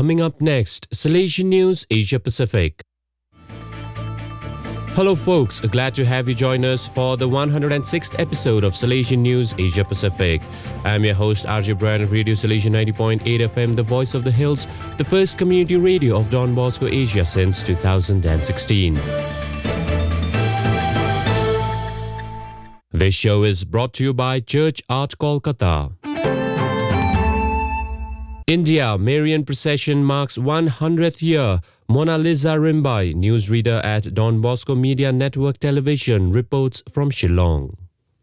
Coming up next, Salesian News Asia Pacific. Hello, folks. Glad to have you join us for the 106th episode of Salesian News Asia Pacific. I'm your host, RJ Brand Radio Salesian 90.8 FM, the voice of the hills, the first community radio of Don Bosco Asia since 2016. This show is brought to you by Church Art Kolkata. India Marian procession marks 100th year. Mona Lisa Rymbai, newsreader at Don Bosco Media Network Television, reports from Shillong.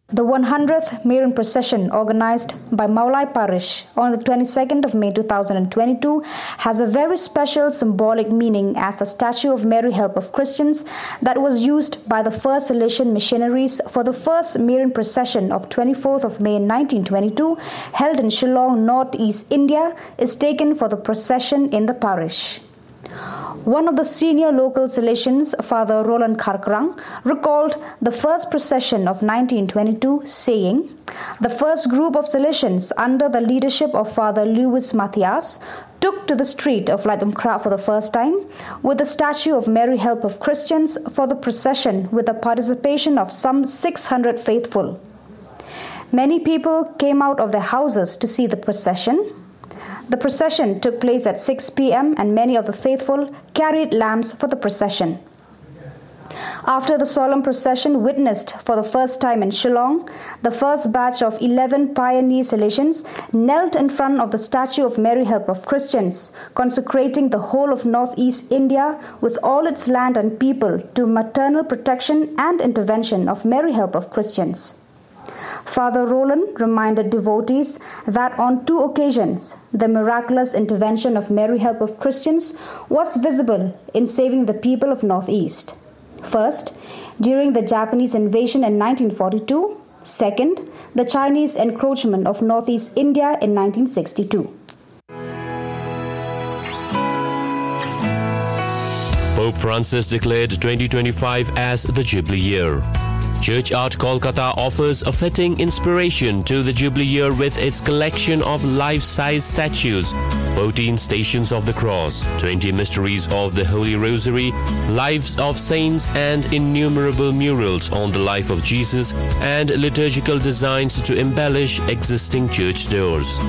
The 100th Marian procession, organized by Mawlai Parish on the 22nd of May 2022, has a very special symbolic meaning as the statue of Mary Help of Christians that was used by the first Salesian missionaries for the first Marian procession of 24th of May 1922, held in Shillong, Northeast India, is taken for the procession in the parish. One of the senior local Salesians, Father Roland Karkrang, recalled the first procession of 1922, saying, The first group of Salesians, under the leadership of Father Louis Mathias, took to the street of Laitumkhrah for the first time with the statue of Mary Help of Christians for the procession with the participation of some 600 faithful. Many people came out of their houses to see the procession. The procession took place at 6 p.m., and many of the faithful carried lamps for the procession. After the solemn procession witnessed for the first time in Shillong, the first batch of 11 pioneer Salesians knelt in front of the statue of Mary Help of Christians, consecrating the whole of northeast India with all its land and people to maternal protection and intervention of Mary Help of Christians. Father Roland reminded devotees that on two occasions the miraculous intervention of Mary Help of Christians was visible in saving the people of Northeast. First, during the Japanese invasion in 1942. Second, the Chinese encroachment of Northeast India in 1962. Pope Francis declared 2025 as the Jubilee year. Church Art Kolkata offers a fitting inspiration to the Jubilee year with its collection of life-size statues, 14 Stations of the Cross, 20 Mysteries of the Holy Rosary, Lives of Saints and innumerable murals on the life of Jesus and liturgical designs to embellish existing church doors.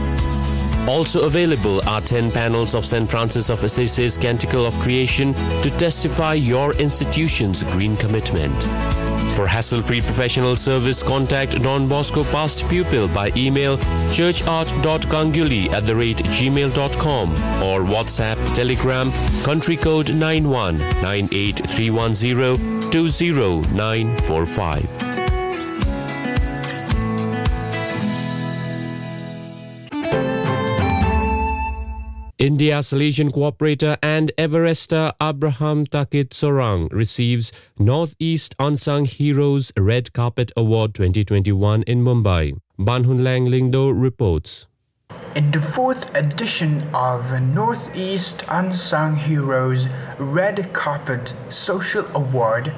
Also available are 10 panels of St. Francis of Assisi's Canticle of Creation to testify your institution's green commitment. For hassle-free professional service, contact Don Bosco past pupil by email churchart.ganguli at the rate gmail.com or WhatsApp, Telegram, country code 91 98310 20945. India Salesian cooperator and Everester Abraham Tagit Sorang receives Northeast Unsung Heroes Red Carpet Award 2021 in Mumbai. Banhun Lang Lingdo reports. In the fourth edition of Northeast Unsung Heroes Red Carpet Social Award,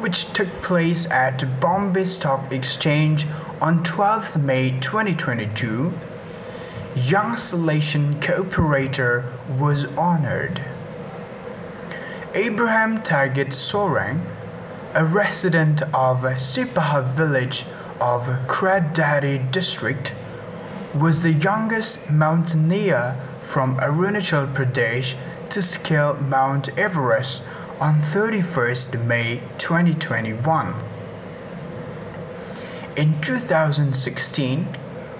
which took place at Bombay Stock Exchange on 12th May 2022, Young Salesian Cooperator was honored. Abraham Tagit Sorang, a resident of Sipaha village of Kra Daadi district, was the youngest mountaineer from Arunachal Pradesh to scale Mount Everest on 31st May 2021. In 2016,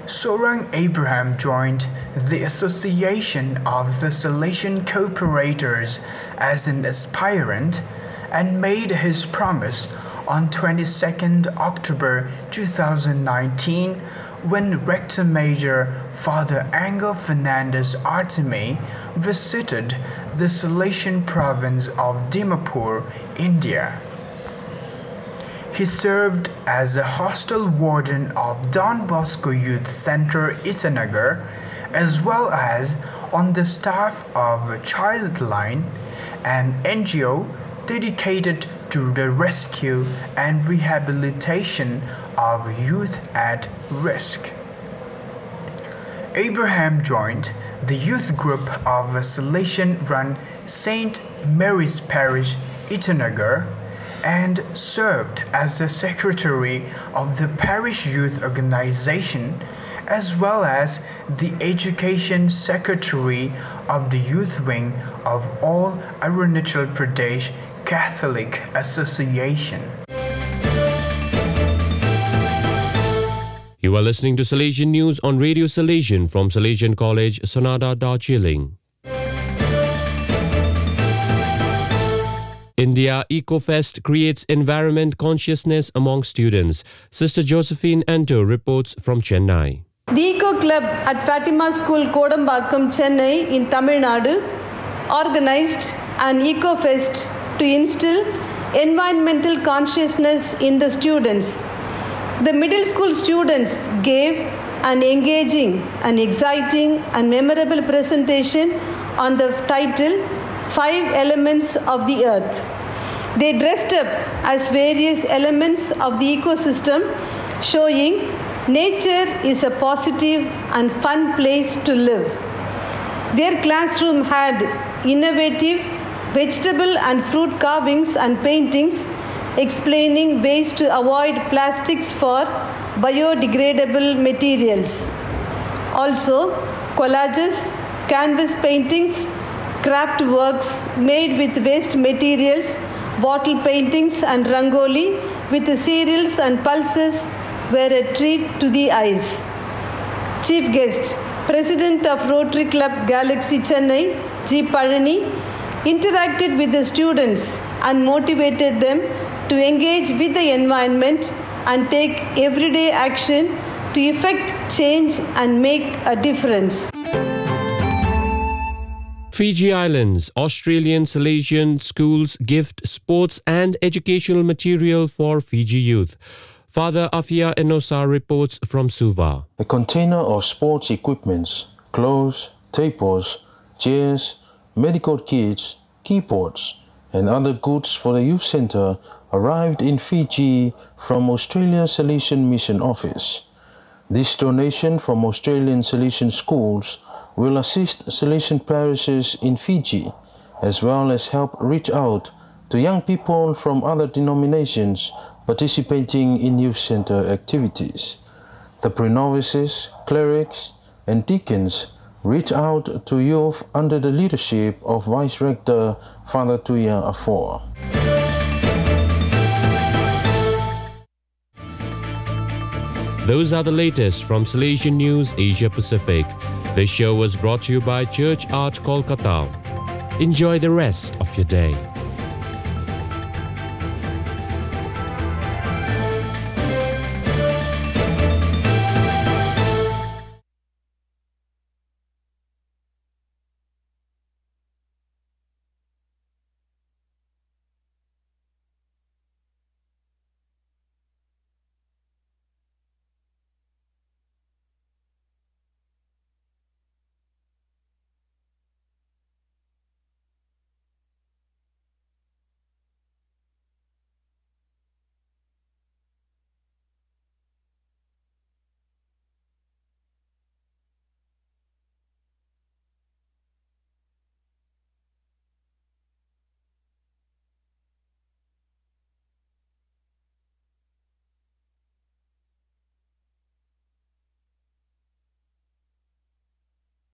Sorang Abraham joined the Association of the Salesian Cooperators as an aspirant and made his promise on 22nd October 2019 when Rector Major Father Angel Fernandez Artime visited the Salesian province of Dimapur, India. He served as a hostel warden of Don Bosco Youth Center Itanagar as well as on the staff of Childline, an NGO dedicated to the rescue and rehabilitation of youth at risk. Abraham joined the youth group of Salesian run St. Mary's Parish, Itanagar, and served as the secretary of the parish youth organization as well as the education secretary of the youth wing of all Arunachal Pradesh Catholic Association. You are listening to Salesian News on Radio Salesian from Salesian College, Sonada, Darjeeling. India EcoFest creates environment consciousness among students. Sister Josephine Anto reports from Chennai. The Eco Club at Fatima School, Kodambakkam, Chennai, in Tamil Nadu, organized an Eco Fest to instill environmental consciousness in the students. The middle school students gave an engaging, an exciting, and memorable presentation on the title Five Elements of the Earth. They dressed up as various elements of the ecosystem, showing Nature is a positive and fun place to live. Their classroom had innovative vegetable and fruit carvings and paintings explaining ways to avoid plastics for biodegradable materials. Also, collages, canvas paintings, craft works made with waste materials, bottle paintings, and rangoli with the cereals and pulses were a treat to the eyes. Chief guest, President of Rotary Club Galaxy Chennai, G. Parani, interacted with the students and motivated them to engage with the environment and take everyday action to effect change and make a difference. Fiji Islands, Australian Salesian schools gift sports and educational material for Fiji youth. Father Afia Enosa reports from Suva. A container of sports equipments, clothes, tables, chairs, medical kits, keyboards, and other goods for the youth center arrived in Fiji from Australian Salesian Mission Office. This donation from Australian Salesian schools will assist Salesian parishes in Fiji as well as help reach out to young people from other denominations participating in youth center activities. The pre-novices, clerics, and deacons reach out to youth under the leadership of Vice Rector Father Tuya Afor. Those are the latest from Salesian News Asia Pacific. This show was brought to you by Church Art Kolkata. Enjoy the rest of your day.